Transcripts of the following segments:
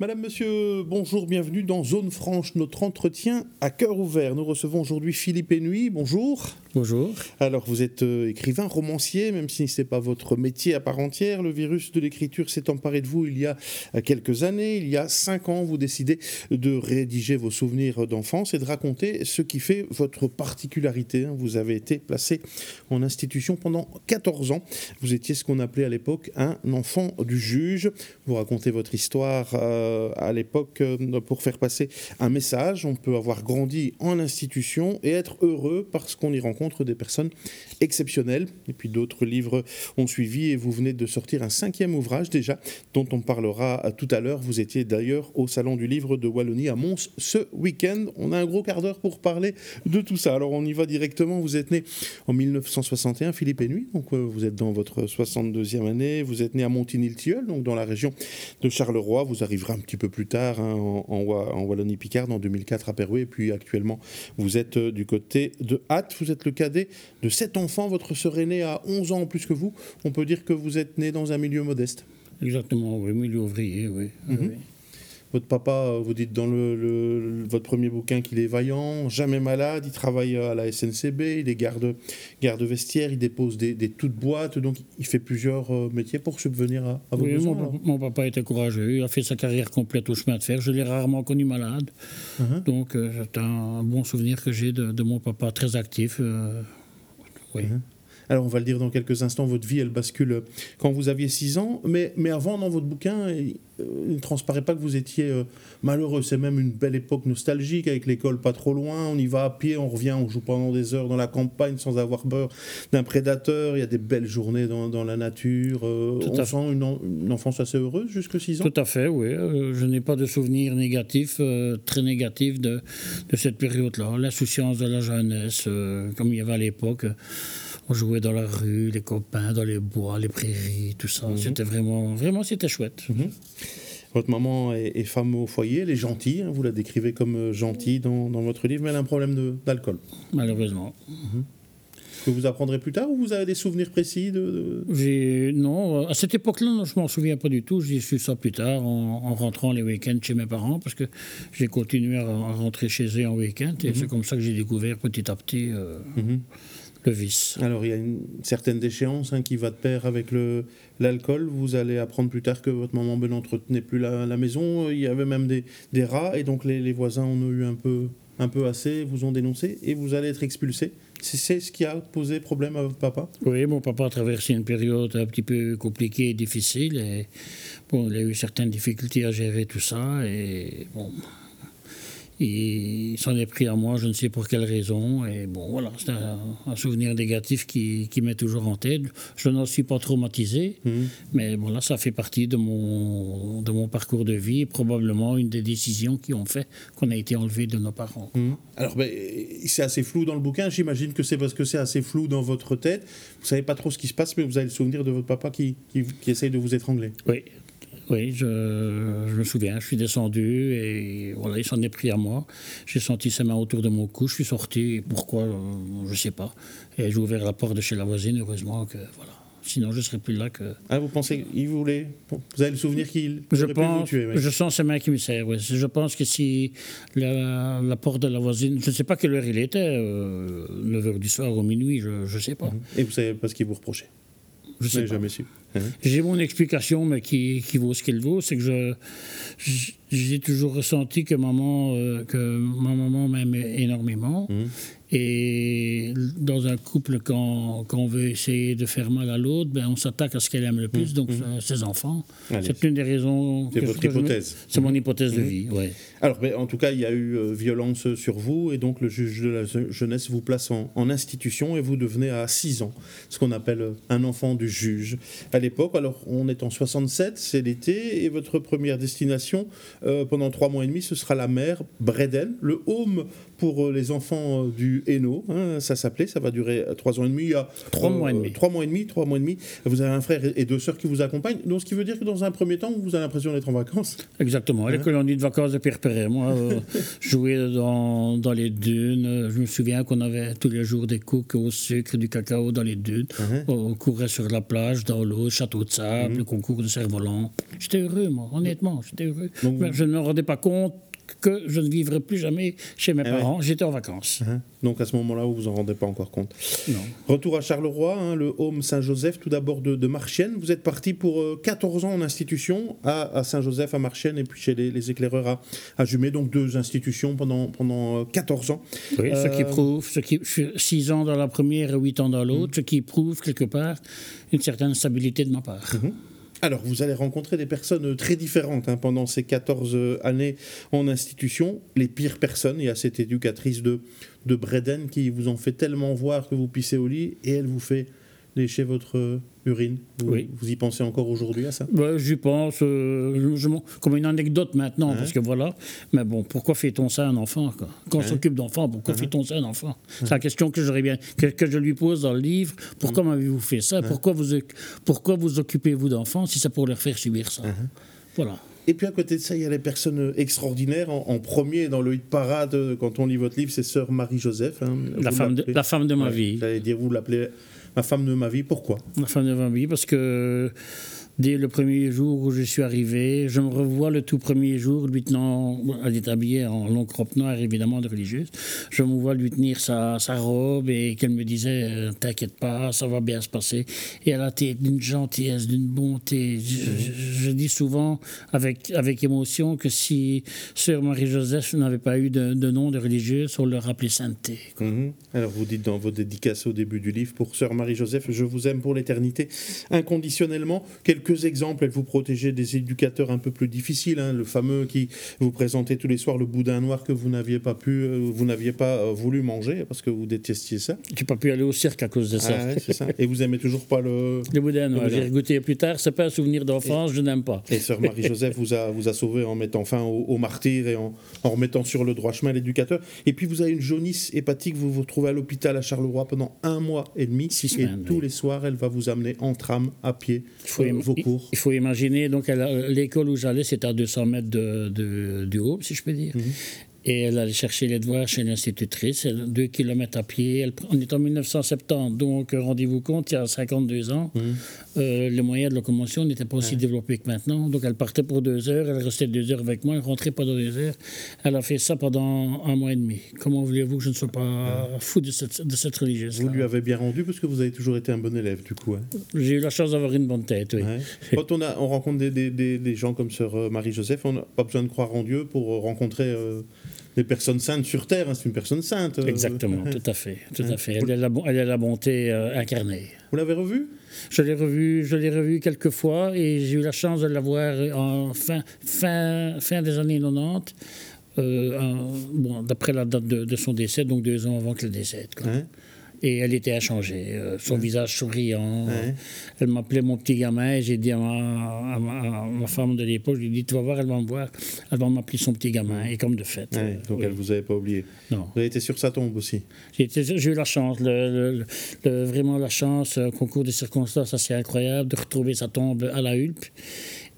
Madame, Monsieur, bonjour, bienvenue dans Zone Franche, notre entretien à cœur ouvert. Nous recevons aujourd'hui Philippe Enuy, bonjour. Bonjour. Alors, vous êtes euh, écrivain, romancier, même si ce n'est pas votre métier à part entière. Le virus de l'écriture s'est emparé de vous il y a euh, quelques années. Il y a cinq ans, vous décidez de rédiger vos souvenirs d'enfance et de raconter ce qui fait votre particularité. Vous avez été placé en institution pendant 14 ans. Vous étiez ce qu'on appelait à l'époque un enfant du juge. Vous racontez votre histoire. Euh, euh, à l'époque euh, pour faire passer un message. On peut avoir grandi en institution et être heureux parce qu'on y rencontre des personnes exceptionnelles. Et puis d'autres livres ont suivi et vous venez de sortir un cinquième ouvrage déjà dont on parlera tout à l'heure. Vous étiez d'ailleurs au Salon du Livre de Wallonie à Mons ce week-end. On a un gros quart d'heure pour parler de tout ça. Alors on y va directement. Vous êtes né en 1961, Philippe Nuit, donc euh, vous êtes dans votre 62e année. Vous êtes né à Montigny-le-Tilleul, donc dans la région de Charleroi. Vous arriverez un petit peu plus tard hein, en, Wallonie-Picard, en 2004 à Perouet, et puis actuellement vous êtes euh, du côté de Hatt, vous êtes le cadet de sept enfants, votre sœur aînée a 11 ans en plus que vous, on peut dire que vous êtes né dans un milieu modeste. Exactement, oui, milieu ouvrier, oui. Mhm. oui. Votre papa, euh, vous dites dans le, votre premier bouquin qu'il est vaillant, jamais malade, il travaille à la SNCB, il est garde, garde vestiaire, il dépose des, toutes boîtes, donc il fait plusieurs euh, métiers pour subvenir à, vos oui, besoins. Mon, papa était courageux, il a fait sa carrière complète au chemin de fer, je l'ai rarement connu malade, uh-huh. donc euh, c'est un bon souvenir que j'ai de, mon papa très actif. oui. Uh-huh. Alors on va le dire dans quelques instants, votre vie elle bascule quand vous aviez 6 ans, mais, mais avant dans votre bouquin, euh, il ne transparaît pas que vous étiez euh, malheureux. C'est même une belle époque nostalgique avec l'école pas trop loin. On y va à pied, on revient, on joue pendant des heures dans la campagne sans avoir peur d'un prédateur. Il y a des belles journées dans, dans la nature. Euh, on sent une, enfance assez heureuse jusque 6 ans. Tout à fait, oui. je n'ai pas de souvenirs négatifs, très négatifs de, de cette période-là. L'insouciance de la jeunesse, comme il y avait à l'époque. On jouait dans la rue, les copains, dans les bois, les prairies, tout ça. Mhm. C'était vraiment, vraiment, c'était chouette. Mhm. Votre maman est, femme au foyer, elle est gentille, hein, vous la décrivez comme euh, gentille dans, dans, votre livre, mais elle a un problème d'alcool. Malheureusement. Mhm. Que vous apprendrez plus tard ou vous avez des souvenirs précis de, Non, à cette époque-là, je m'en souviens pas du tout. J'ai su ça plus tard en, rentrant les week-ends chez mes parents parce que j'ai continué à, rentrer chez eux en week-end et c'est comme ça que j'ai découvert petit à petit. Euh, le vice. Alors il y a une certaine déchéance hein, qui va de pair avec l'alcool. Vous allez apprendre plus tard que votre maman n'entretenait plus la, maison. Il y avait même des, des rats et donc les, les, voisins en ont eu un peu, un peu assez, vous ont dénoncé et vous allez être expulsé. C'est ce qui a posé problème à votre papa? Oui, mon papa a traversé une période un petit peu compliquée et difficile. Et, bon, il a eu certaines difficultés à gérer tout ça. Et bon, il s'en est pris à moi, je ne sais pour quelle raison. Et bon, voilà, c'est un, souvenir négatif qui, qui m'est toujours en tête. Je n'en suis pas traumatisé, mmh. mais bon, là, ça fait partie de mon, de mon parcours de vie, probablement une des décisions qui ont fait qu'on a été enlevé de nos parents. Mmh. Alors, ben, c'est assez flou dans le bouquin. J'imagine que c'est parce que c'est assez flou dans votre tête. Vous savez pas trop ce qui se passe, mais vous avez le souvenir de votre papa qui, qui, qui essaye de vous étrangler. Oui, oui, je, me souviens, je suis descendu et voilà, il s'en est pris à moi. J'ai senti sa main autour de mon cou, je suis sorti. Pourquoi euh, Je ne sais pas. Et j'ai ouvert la porte de chez la voisine, heureusement que voilà. Sinon, je ne serais plus là que. Ah, vous pensez qu'il voulait? Vous avez le souvenir qu'il. Je pense. Vous tuer, Je sens sa main qui me oui. Je pense que si la, porte de la voisine. Je ne sais pas quelle heure il était, euh, 9h du soir ou minuit, je ne sais pas. Et vous savez pas ce qu'il vous reprochait? Je sais jamais su. Hein? J'ai mon explication, mais qui, qui vaut ce qu'elle vaut, c'est que je, j'ai toujours ressenti que maman, euh, que ma maman m'aime énormément. Mmh. Et dans un couple, quand, quand, on veut essayer de faire mal à l'autre, ben, on s'attaque à ce qu'elle aime le plus, mmh. donc mmh. ses enfants. C'est une des raisons. C'est votre hypothèse. C'est mon hypothèse de vie. Alors, ben, en tout cas, il y a eu euh, violence sur vous, et donc le juge de la jeunesse vous place en, en institution, et vous devenez à 6 ans ce qu'on appelle euh, un enfant du juge. À l'époque, alors on est en 67, c'est l'été, et votre première destination euh, pendant trois mois et demi, ce sera la mer Breden, le home pour euh, les enfants euh, du Hainaut, hein, ça s'appelait, ça va durer trois ans et demi. Il y a trois mois et demi. Trois mois et demi, trois mois et demi. Vous avez un frère et deux sœurs qui vous accompagnent, donc ce qui veut dire que dans un premier temps, vous avez l'impression d'être en vacances. Exactement, les hein colonies de vacances de Pierre Perret. Moi, jouais dans, dans, les dunes. Je me souviens qu'on avait tous les jours des coques au sucre, du cacao dans les dunes. Uh-huh. On courait sur la plage, dans l'eau, château de sable, le concours de cerf-volant. J'étais heureux, moi, honnêtement, j'étais heureux. je ne me rendais pas compte que je ne vivrai plus jamais chez mes eh parents. J'étais en vacances. Uh-huh. Donc à ce moment-là, vous vous en rendez pas encore compte. Non. Retour à Charleroi, hein, le Home Saint-Joseph, tout d'abord de, Marchienne. Vous êtes parti pour 14 euh, ans en institution à, Saint-Joseph, à Marchienne, et puis chez les, éclaireurs à, à, Jumet. Donc deux institutions pendant, pendant 14 euh, ans. Oui, ce qui euh, prouve, ce qui, 6 ans dans la première et 8 ans dans l'autre, ce qui prouve quelque part une certaine stabilité de ma part. Mm-hmm. Alors, vous allez rencontrer des personnes très différentes hein, pendant ces 14 années en institution. Les pires personnes, il y a cette éducatrice de, de Breden qui vous en fait tellement voir que vous pissez au lit et elle vous fait lécher votre urine. Vous, oui. vous y pensez encore aujourd'hui à ça? Bah, J'y pense, euh, comme une anecdote maintenant, parce que voilà. Mais bon, pourquoi fait-on ça à un enfant Quand on s'occupe d'enfants, pourquoi fait-on ça à un enfant? C'est la question que, j'aurais bien, que, je lui pose dans le livre. Pourquoi m'avez-vous fait ça? Pourquoi vous, pourquoi vous occupez-vous d'enfants si c'est pour leur faire subir ça? Voilà. Et puis à côté de ça, il y a les personnes extraordinaires. En, premier, dans le hit parade, quand on lit votre livre, c'est Sœur Marie-Joseph. Hein. La, femme de, la femme de ma vie. J'allais dire, vous l'appelez ma femme de ma vie. Pourquoi? Ma femme de ma vie, parce que Dès le premier jour où je suis arrivé, je me revois le tout premier jour, lui tenant, elle est habillée en long robe noire, évidemment, de religieuse. Je me vois lui tenir sa, robe et qu'elle me disait euh, T'inquiète pas, ça va bien se passer. Et elle a été d'une gentillesse, d'une bonté. Je, dis souvent avec, avec émotion que si Sœur Marie-Joseph n'avait pas eu de, nom de religieuse, on l'aurait appelée Sainteté. Mhm. Alors vous dites dans vos dédicaces au début du livre Pour Sœur Marie-Joseph, je vous aime pour l'éternité, inconditionnellement. Quelques exemples, elle vous protégeait des éducateurs un peu plus difficiles, hein, le fameux qui vous présentait tous les soirs le boudin noir que vous n'aviez pas pu, euh, vous n'aviez pas euh, voulu manger parce que vous détestiez ça. Tu n'as pas pu aller au cirque à cause de ça. Ah Et vous aimez toujours pas le. Le boudin noir. J'ai goûté plus tard. C'est pas un souvenir d'enfance. Je n'aime pas. Et sœur Marie-Joseph vous a vous a sauvé en mettant fin au, martyr et en, en, remettant sur le droit chemin l'éducateur. Et puis vous avez une jaunisse hépatique. Vous vous retrouvez à l'hôpital à Charleroi pendant un mois et demi. Six et tous les soirs, elle va vous amener en tram à pied euh, vos cours. Il faut imaginer, donc l'école où j'allais, c'était à 200 mètres de, de, du haut, si je peux dire. Mhm. Et elle allait chercher les devoirs chez l'institutrice, deux kilomètres à pied. on est en 1970, donc euh, rendez-vous compte, il y a 52 ans, mmh. euh, les moyens de locomotion n'étaient pas aussi développés que maintenant. Donc elle partait pour deux heures, elle restait deux heures avec moi, elle rentrait pendant deux heures. Elle a fait ça pendant un mois et demi. Comment voulez-vous que je ne sois pas fou de cette, de cette religieuse Vous lui avez bien rendu parce que vous avez toujours été un bon élève, du coup. Hein? J'ai eu la chance d'avoir une bonne tête, oui. Quand on, a, on rencontre des, des, des, gens comme sœur euh, Marie-Joseph, on n'a pas besoin de croire en Dieu pour rencontrer des personnes saintes sur Terre. Hein, c'est une personne sainte. Euh. Exactement, tout à fait. Tout à fait. Elle, est la, elle la bonté euh, incarnée. Vous l'avez revue? Je l'ai revu, je l'ai revu quelques fois et j'ai eu la chance de la voir en fin, fin, fin des années 90, euh, bon, d'après la date de, son décès, donc deux ans avant qu'elle décède. Quoi et elle était inchangée, euh, son visage souriant. Elle m'appelait mon petit gamin et j'ai dit à ma, femme de l'époque, je lui ai dit, tu vas voir, elle va me voir, elle va m'appeler son petit gamin. Et comme de fait. Euh, donc elle ne vous avait pas oublié. Non. Vous avez été sur sa tombe aussi. J'ai eu la chance, vraiment la chance, un concours de circonstances assez incroyable de retrouver sa tombe à la Hulpe.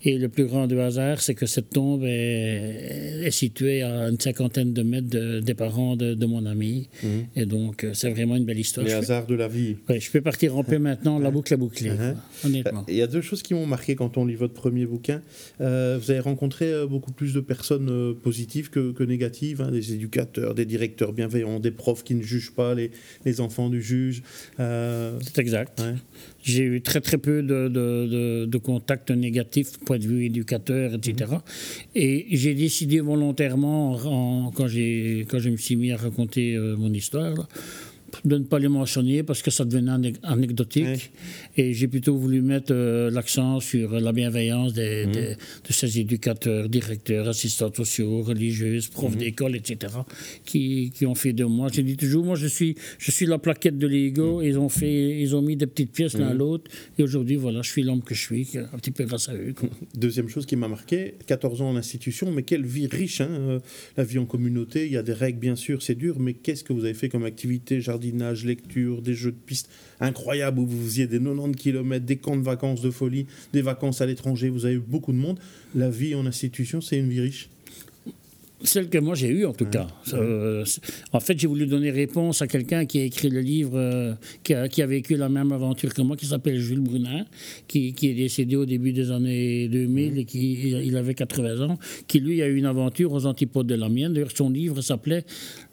Et le plus grand du hasard, c'est que cette tombe est, située à une cinquantaine de mètres des parents de, mon ami. Mhm. Et donc, euh, c'est vraiment une belle histoire. Les hasards de la vie. Je peux partir ramper maintenant, la boucle est bouclée, uh-huh. honnêtement. Il y a deux choses qui m'ont marqué quand on lit votre premier bouquin. Euh, vous avez rencontré euh, beaucoup plus de personnes positives que, négatives, hein, des éducateurs, des directeurs bienveillants, des profs qui ne jugent pas les, les enfants du juge. c'est exact. J'ai eu très très peu de, de, de, contacts négatifs, point de vue éducateur, etc. Et j'ai décidé volontairement, quand, quand je me suis mis à raconter euh, mon histoire, de ne pas les mentionner parce que ça devenait anecdotique. Et j'ai plutôt voulu mettre euh, l'accent sur la bienveillance des, mmh. de ces éducateurs, directeurs, assistants sociaux, religieuses, profs mmh. d'école, etc., qui, qui, ont fait de moi. J'ai dit toujours, moi, je suis, je suis la plaquette de l'ego. Mmh. Ils, ont fait, ils ont mis des petites pièces l'un à l'autre. Et aujourd'hui, voilà, je suis l'homme que je suis, un petit peu grâce à eux. Deuxième chose qui m'a marqué, 14 ans en institution, mais quelle vie riche, hein, euh, la vie en communauté. Il y a des règles, bien sûr, c'est dur, mais qu'est-ce que vous avez fait comme activité jardinage, lecture, des jeux de piste incroyables où vous faisiez des 90 km, des camps de vacances de folie, des vacances à l'étranger, vous avez eu beaucoup de monde. La vie en institution, c'est une vie riche celle que moi j'ai eue, en tout cas. Euh, en fait, j'ai voulu donner réponse à quelqu'un qui a écrit le livre, euh, qui, a, vécu la même aventure que moi, qui s'appelle Jules Brunin, qui, est décédé au début des années 2000 et qui il avait 80 ans, qui lui a eu une aventure aux antipodes de la mienne. D'ailleurs, son livre s'appelait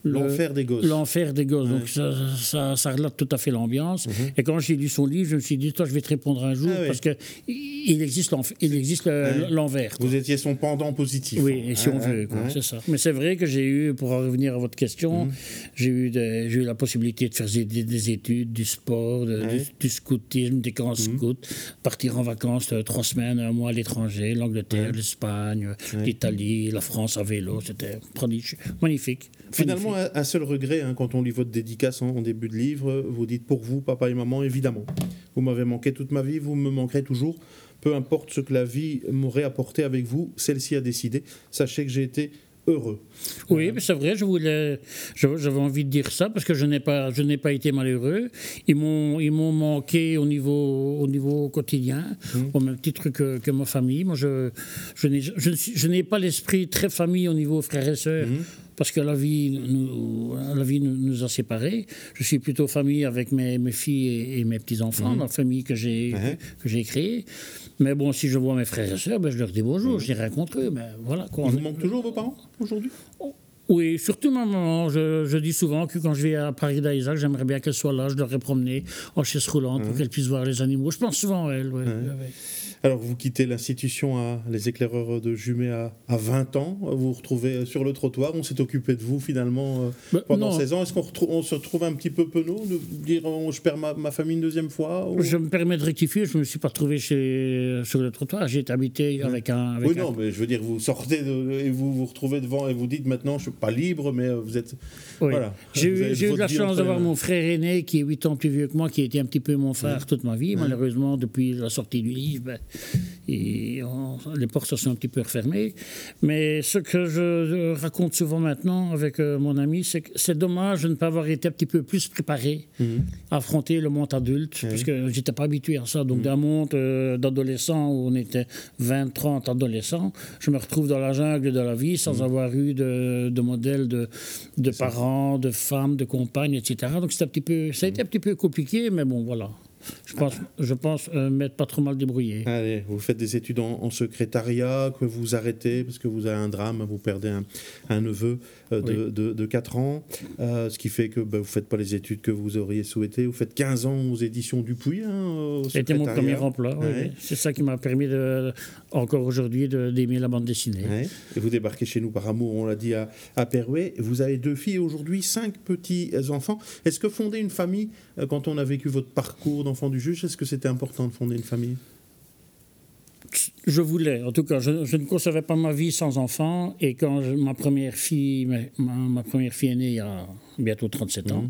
L'enfer des gosses. L'enfer des gosses. Donc ça, ça, relate tout à fait l'ambiance. Mhm. Et quand j'ai lu son livre, je me suis dit, toi, je vais te répondre un jour, ah parce qu'il existe l'envers. Vous étiez son pendant positif. Oui, si on veut, c'est ça. Mais c'est vrai que j'ai eu, pour revenir à votre question, mhm. j'ai eu, eu la possibilité de faire des, études, du sport, du, scoutisme, des camps mhm. scouts, partir en vacances euh, trois semaines, un mois à l'étranger, l'Angleterre, l'Espagne, l'Italie, la France à vélo. C'était magnifique. Finalement, un seul regret, hein, quand on lit votre dédicace en, début de livre, vous dites pour vous, papa et maman, évidemment. Vous m'avez manqué toute ma vie, vous me manquerez toujours. Peu importe ce que la vie m'aurait apporté avec vous, celle-ci a décidé. Sachez que j'ai été heureux. Oui, mais c'est vrai, je voulais, j'avais envie de dire ça parce que je n'ai pas, je n'ai pas été malheureux. Ils m'ont, ils m'ont manqué au niveau, au niveau quotidien, mmh. au même titre que, que ma famille. Moi, je, je n'ai, je, n'ai pas l'esprit très famille au niveau frères et sœurs. Mmh parce que la vie nous, la vie nous, a séparés. Je suis plutôt famille avec mes, mes filles et, mes petits-enfants, mhm. la famille que j'ai que j'ai créée. Mais bon, si je vois mes frères et sœurs, ben, je leur dis bonjour, je les rencontre eux. Mais voilà, quoi. vous manquent toujours vos parents aujourd'hui? Oh, oui, surtout ma maman. Je, dis souvent que quand je vais à Paris d'Isaac, j'aimerais bien qu'elle soit là. Je l'aurais promenée en chaise roulante pour mhm. qu'elle puisse voir les animaux. Je pense souvent à elle. oui. Alors, vous quittez l'institution à les éclaireurs de Jumet à, 20 ans. Vous vous retrouvez sur le trottoir. On s'est occupé de vous finalement euh, bah, pendant 16 ans. Est-ce qu'on se retrouve un petit peu penaud de dire oh, je perds ma, famille une deuxième fois Je me permets de rectifier. Je ne me suis pas retrouvé chez, sur le trottoir. J'ai été habité avec un. oui, non, mais je veux dire, vous sortez et vous vous retrouvez devant et vous dites maintenant je ne suis pas libre, mais vous êtes. Voilà. J'ai eu, de la chance d'avoir mon frère aîné qui est 8 ans plus vieux que moi, qui a été un petit peu mon frère toute ma vie. Malheureusement, depuis la sortie du livre, ben, et les portes se sont un petit peu refermées. Mais ce que je raconte souvent maintenant avec euh, mon ami, c'est que c'est dommage de ne pas avoir été un petit peu plus préparé mhm. à affronter le monde adulte, parce que j'étais pas habitué à ça. Donc, mhm. d'un monde euh, d'adolescents où on était 20, 30 adolescents, je me retrouve dans la jungle de la vie sans mhm. avoir eu de, de modèle de, de parents, de femmes, de compagnes, etc. Donc, un petit peu, ça a été un petit peu compliqué, mais bon, voilà je pense, je pense euh, m'être pas trop mal débrouillé. Allez, vous faites des études en, secrétariat, que vous arrêtez parce que vous avez un drame, vous perdez un, neveu euh, de, de, 4 ans, euh, ce qui fait que bah, vous ne faites pas les études que vous auriez souhaité. Vous faites 15 ans aux éditions Dupuis. Hein, C'était mon premier emploi. C'est ça qui m'a permis, de, encore aujourd'hui, d'aimer la bande dessinée. Et vous débarquez chez nous par amour, on l'a dit, à, à Perouet. Vous avez deux filles aujourd'hui, cinq petits-enfants. Est-ce que fonder une famille, quand on a vécu votre parcours d'enfant du juge, est-ce que c'était important de fonder une famille? Je voulais, en tout cas, je, ne concevais pas ma vie sans enfant. Et quand ma première fille, ma, ma, première fille est née il y a bientôt 37 ans,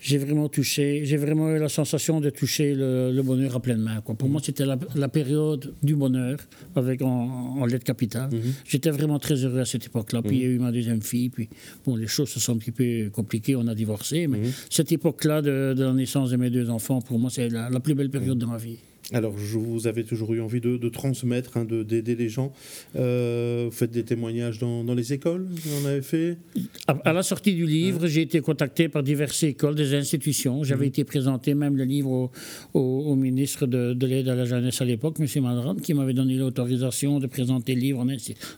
j'ai vraiment touché, j'ai vraiment eu la sensation de toucher le, bonheur à pleine main. Quoi. Pour moi, c'était la, période du bonheur, avec en, lettres capitales. Mhm. J'étais vraiment très heureux à cette époque-là. Puis il y a eu ma deuxième fille, puis bon, les choses se sont un petit peu compliquées, on a divorcé. Mais mhm. cette époque-là de, la naissance de mes deux enfants, pour moi, c'est la, plus belle période de ma vie. Alors, vous avez toujours eu envie de, transmettre, hein, d'aider les gens. Euh, vous faites des témoignages dans, les écoles Vous en avez fait? À, la sortie du livre, j'ai été contacté par diverses écoles, des institutions. J'avais mhm. été présenté même le livre au, ministre de, l'aide à la jeunesse à l'époque, M. Madran, qui m'avait donné l'autorisation de présenter le livre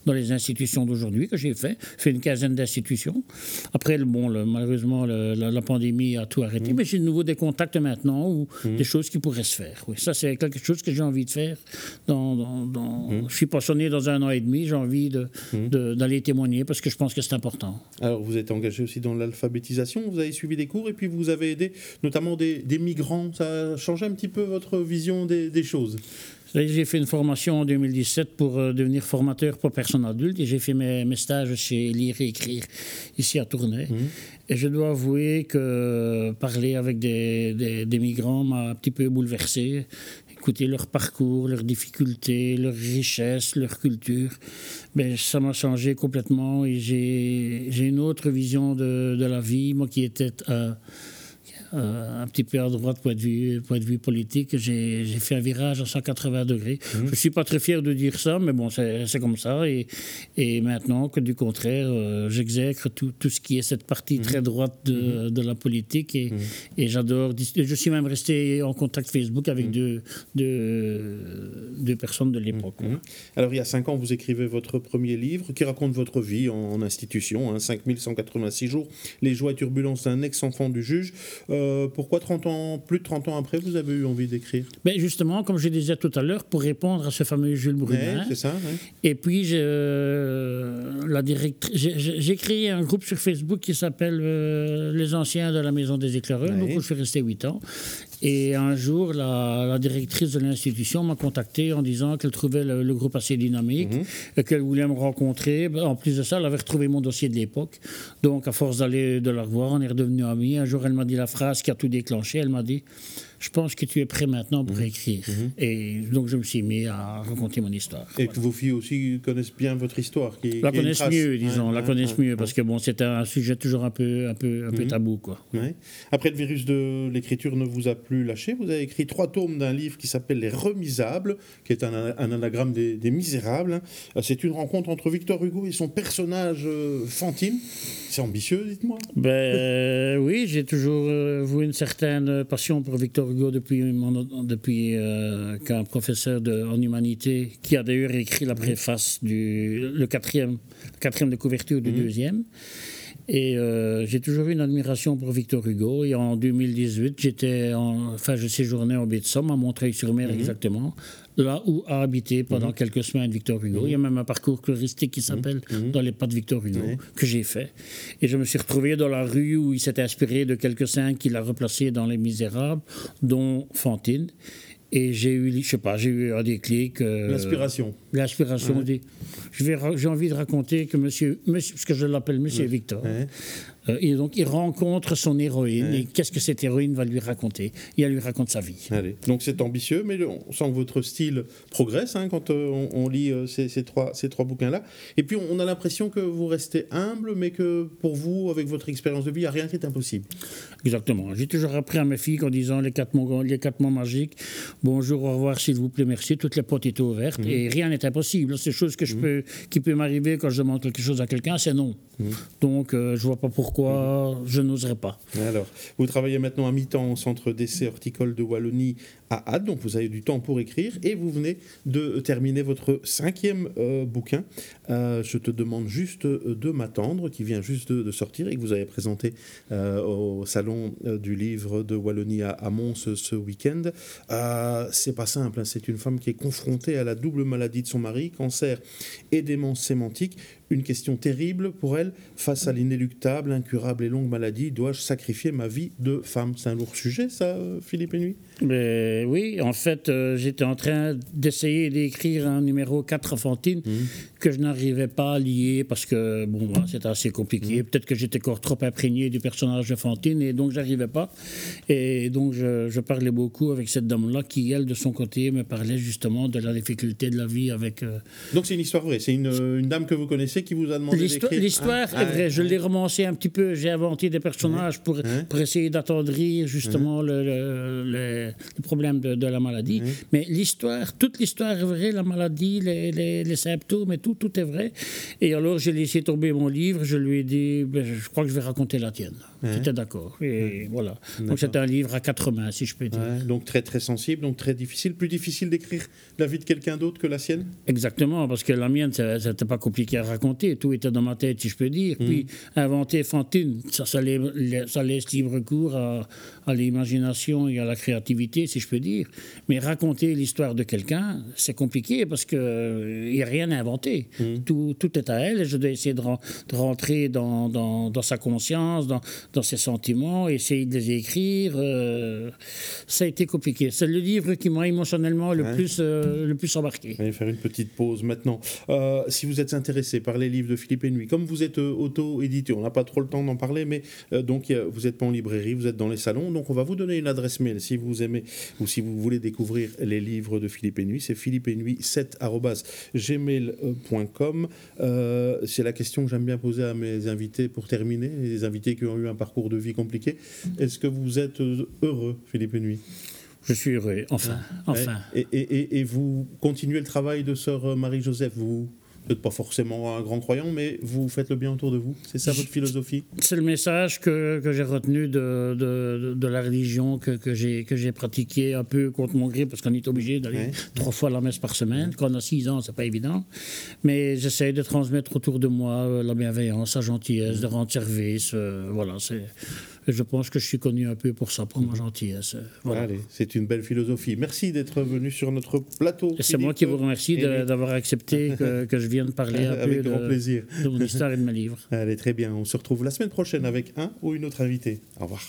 dans les institutions d'aujourd'hui, que j'ai fait. fait une quinzaine d'institutions. Après, bon, malheureusement, la, pandémie a tout arrêté, mhm. mais j'ai de nouveau des contacts maintenant ou mhm. des choses qui pourraient se faire. Oui, ça, c'est quelque chose que j'ai envie de faire. Dans, mmh. Je suis passionné dans un an et demi, j'ai envie mmh. d'aller témoigner parce que je pense que c'est important. Alors, vous êtes engagé aussi dans l'alphabétisation, vous avez suivi des cours et puis vous avez aidé notamment des, migrants. Ça a changé un petit peu votre vision des, des choses j'ai fait une formation en 2017 pour euh, devenir formateur pour personnes adultes et j'ai fait mes, stages chez Lire et Écrire ici à Tournai. Mmh. Et je dois avouer que parler avec des, des, migrants m'a un petit peu bouleversé. Écouter leur parcours, leurs difficultés, leurs richesses, leur culture, ben, ça m'a changé complètement et j'ai une autre vision de, de, la vie. Moi qui étais... Euh, euh, un petit peu à droite point de vue, point de vue politique. J'ai fait un virage à 180 degrés. Mmh. Je ne suis pas très fier de dire ça, mais bon, c'est comme ça. Et, et, maintenant que du contraire, euh, j'exècre tout, tout, ce qui est cette partie mmh. très droite de, mmh. de la politique. Et, et j'adore. Je suis même resté en contact Facebook avec deux, deux, deux, personnes de l'époque. Alors, il y a cinq ans, vous écrivez votre premier livre qui raconte votre vie en, institution, hein, 5186 jours, les joies et turbulences d'un ex-enfant du juge. Euh, euh, pourquoi 30 ans, plus de 30 ans après, vous avez eu envie d'écrire? Ben, Justement, comme je disais tout à l'heure, pour répondre à ce fameux Jules ça. Et puis, la j'ai créé un groupe sur Facebook qui s'appelle euh, Les Anciens de la Maison des Éclaireurs, donc je suis resté 8 ans. Et un jour, la, directrice de l'institution m'a contacté en disant qu'elle trouvait le, groupe assez dynamique et qu'elle voulait me rencontrer. En plus de ça, elle avait retrouvé mon dossier de l'époque. Donc, à force d'aller de la revoir, on est redevenu amis. Un jour, elle m'a dit la phrase qui a tout déclenché. Elle m'a dit je pense que tu es prêt maintenant pour mhm. écrire. Mhm. Et donc je me suis mis à raconter mon histoire. Et que vos filles aussi connaissent bien votre histoire. Qui, la connaissent mieux, disons, la connaissent mieux, parce que bon, c'est un sujet toujours un peu, un peu, un peu mhm. tabou, quoi. Après, le virus de l'écriture ne vous a plus lâché. Vous avez écrit trois tomes d'un livre qui s'appelle Les Remisables, qui est un, anagramme des, Misérables. C'est une rencontre entre Victor Hugo et son personnage euh, Fantine. C'est ambitieux, dites-moi. Ben oui, j'ai toujours euh, voué une certaine passion pour Victor Hugo depuis, depuis euh, qu'un professeur de, en humanité, qui a d'ailleurs écrit la préface du le quatrième, quatrième de couverture du mhm. deuxième. Et euh, j'ai toujours eu une admiration pour Victor Hugo. Et en 2018, j'étais, enfin, je séjournais en baie de Somme, à Montreuil-sur-Mer mhm. exactement, là où a habité pendant mhm. quelques semaines Victor Hugo. Il y a même un parcours touristique qui s'appelle Dans les pas de Victor Hugo, que j'ai fait. Et je me suis retrouvé dans la rue où il s'était inspiré de quelques saints qu'il a replacés dans Les Misérables, dont Fantine. Et j'ai eu, je sais pas, j'ai eu un déclic. Euh, L'inspiration. L'inspiration. J'ai envie de raconter que monsieur, monsieur parce que je l'appelle monsieur Victor, et donc, il rencontre son héroïne. Et qu'est-ce que cette héroïne va lui raconter? Et elle lui raconte sa vie. Allez. Donc, c'est ambitieux, mais on sent que votre style progresse hein, quand euh, on, lit euh, ces, trois, ces trois bouquins-là. Et puis, on a l'impression que vous restez humble, mais que pour vous, avec votre expérience de vie, il n'y a rien qui est impossible. Exactement. J'ai toujours appris à mes filles en disant les quatre mots, les quatre mots magiques bonjour, au revoir, s'il vous plaît, merci. Toutes les portes étaient ouvertes mmh. et rien n'est impossible. C'est chose que je mmh. peux, qui peut m'arriver quand je demande quelque chose à quelqu'un, c'est non. Mmh. Donc, je ne vois pas pourquoi je n'oserais pas. Alors, vous travaillez maintenant à mi-temps au centre d'essai horticole de Wallonie à donc vous avez du temps pour écrire, et vous venez de terminer votre cinquième euh, bouquin. Euh, je te demande juste euh, de m'attendre, qui vient juste de, sortir et que vous avez présenté au salon du livre de Wallonie à, Mons ce, week-end. c'est pas simple, hein. c'est une femme qui est confrontée à la double maladie de son mari, cancer et démence sémantique. Une question terrible pour elle, face à l'inéluctable, incurable et longue maladie, dois-je sacrifier ma vie de femme? C'est un lourd sujet, ça, Philippe Nuit Mais oui, en fait, euh, j'étais en train d'essayer d'écrire un numéro 4 Fantine mmh. que je n'arrivais pas à lier parce que, bon, c'était assez compliqué. Mmh. Peut-être que j'étais encore trop imprégné du personnage de Fantine et donc j'arrivais pas. Et donc je, parlais beaucoup avec cette dame-là qui, elle, de son côté, me parlait justement de la difficulté de la vie avec. Euh, donc c'est une histoire vraie, c'est une, une, dame que vous connaissez qui vous a demandé d'écrire L'histoire est vraie, je l'ai romancé un petit peu, j'ai inventé des personnages pour, pour essayer d'attendrir justement le, le, le, problème de, la maladie. Mais l'histoire, toute l'histoire est vraie, la maladie, les, les, symptômes et tout, tout est vrai. Et alors j'ai laissé tomber mon livre, je lui ai dit, ben, je crois que je vais raconter la tienne. J'étais d'accord. Et voilà. Donc c'est un livre à quatre mains, si je peux dire. Donc très très sensible, donc très difficile. Plus difficile d'écrire la vie de quelqu'un d'autre que la sienne? Exactement, parce que la mienne, c'était pas compliqué à raconter. Tout était dans ma tête, si je peux dire. Puis inventer Fantine, ça, ça, laisse libre cours à, l'imagination et à la créativité, si je peux dire. Mais raconter l'histoire de quelqu'un, c'est compliqué parce qu'il n'y a rien à inventer. Tout, tout, est à elle et je dois essayer de, rentrer dans, dans, dans, sa conscience, dans, dans, ses sentiments, essayer de les écrire. Euh, ça a été compliqué. C'est le livre qui m'a émotionnellement le, plus, euh, le plus embarqué. Allez faire une petite pause maintenant. Euh, si vous êtes intéressé par les livres de Philippe Nuit, comme vous êtes auto-édité, on n'a pas trop le temps d'en parler, mais donc vous n'êtes pas en librairie, vous êtes dans les salons, donc on va vous donner une adresse mail si vous aimez ou si vous voulez découvrir les livres de Philippe Nuit. C'est philippe nuit 7 gmail.com. c'est la question que j'aime bien poser à mes invités pour terminer, les invités qui ont eu un parcours de vie compliqué. Est-ce que vous êtes heureux, Philippe Nuit je suis heureux, enfin. enfin. Et, et, et, vous continuez le travail de sœur Marie-Joseph, vous? N'êtes pas forcément un grand croyant, mais vous faites le bien autour de vous. C'est ça votre philosophie? C'est le message que, que j'ai retenu de, de, de, la religion que, que j'ai pratiqué un peu contre mon gré, parce qu'on est obligé d'aller trois fois à la messe par semaine. Quand on a six ans, c'est pas évident. Mais j'essaie de transmettre autour de moi euh, la bienveillance, la gentillesse, de rendre service. Euh, voilà, c'est je pense que je suis connu un peu pour ça, pour ma gentillesse. Voilà. c'est une belle philosophie. Merci d'être venu sur notre plateau. C'est moi qui vous remercie d'avoir accepté que, que, je vienne parler un Avec peu grand de, plaisir. de mon histoire et de mes livres. Allez, très bien. On se retrouve la semaine prochaine avec un ou une autre invité. Au revoir.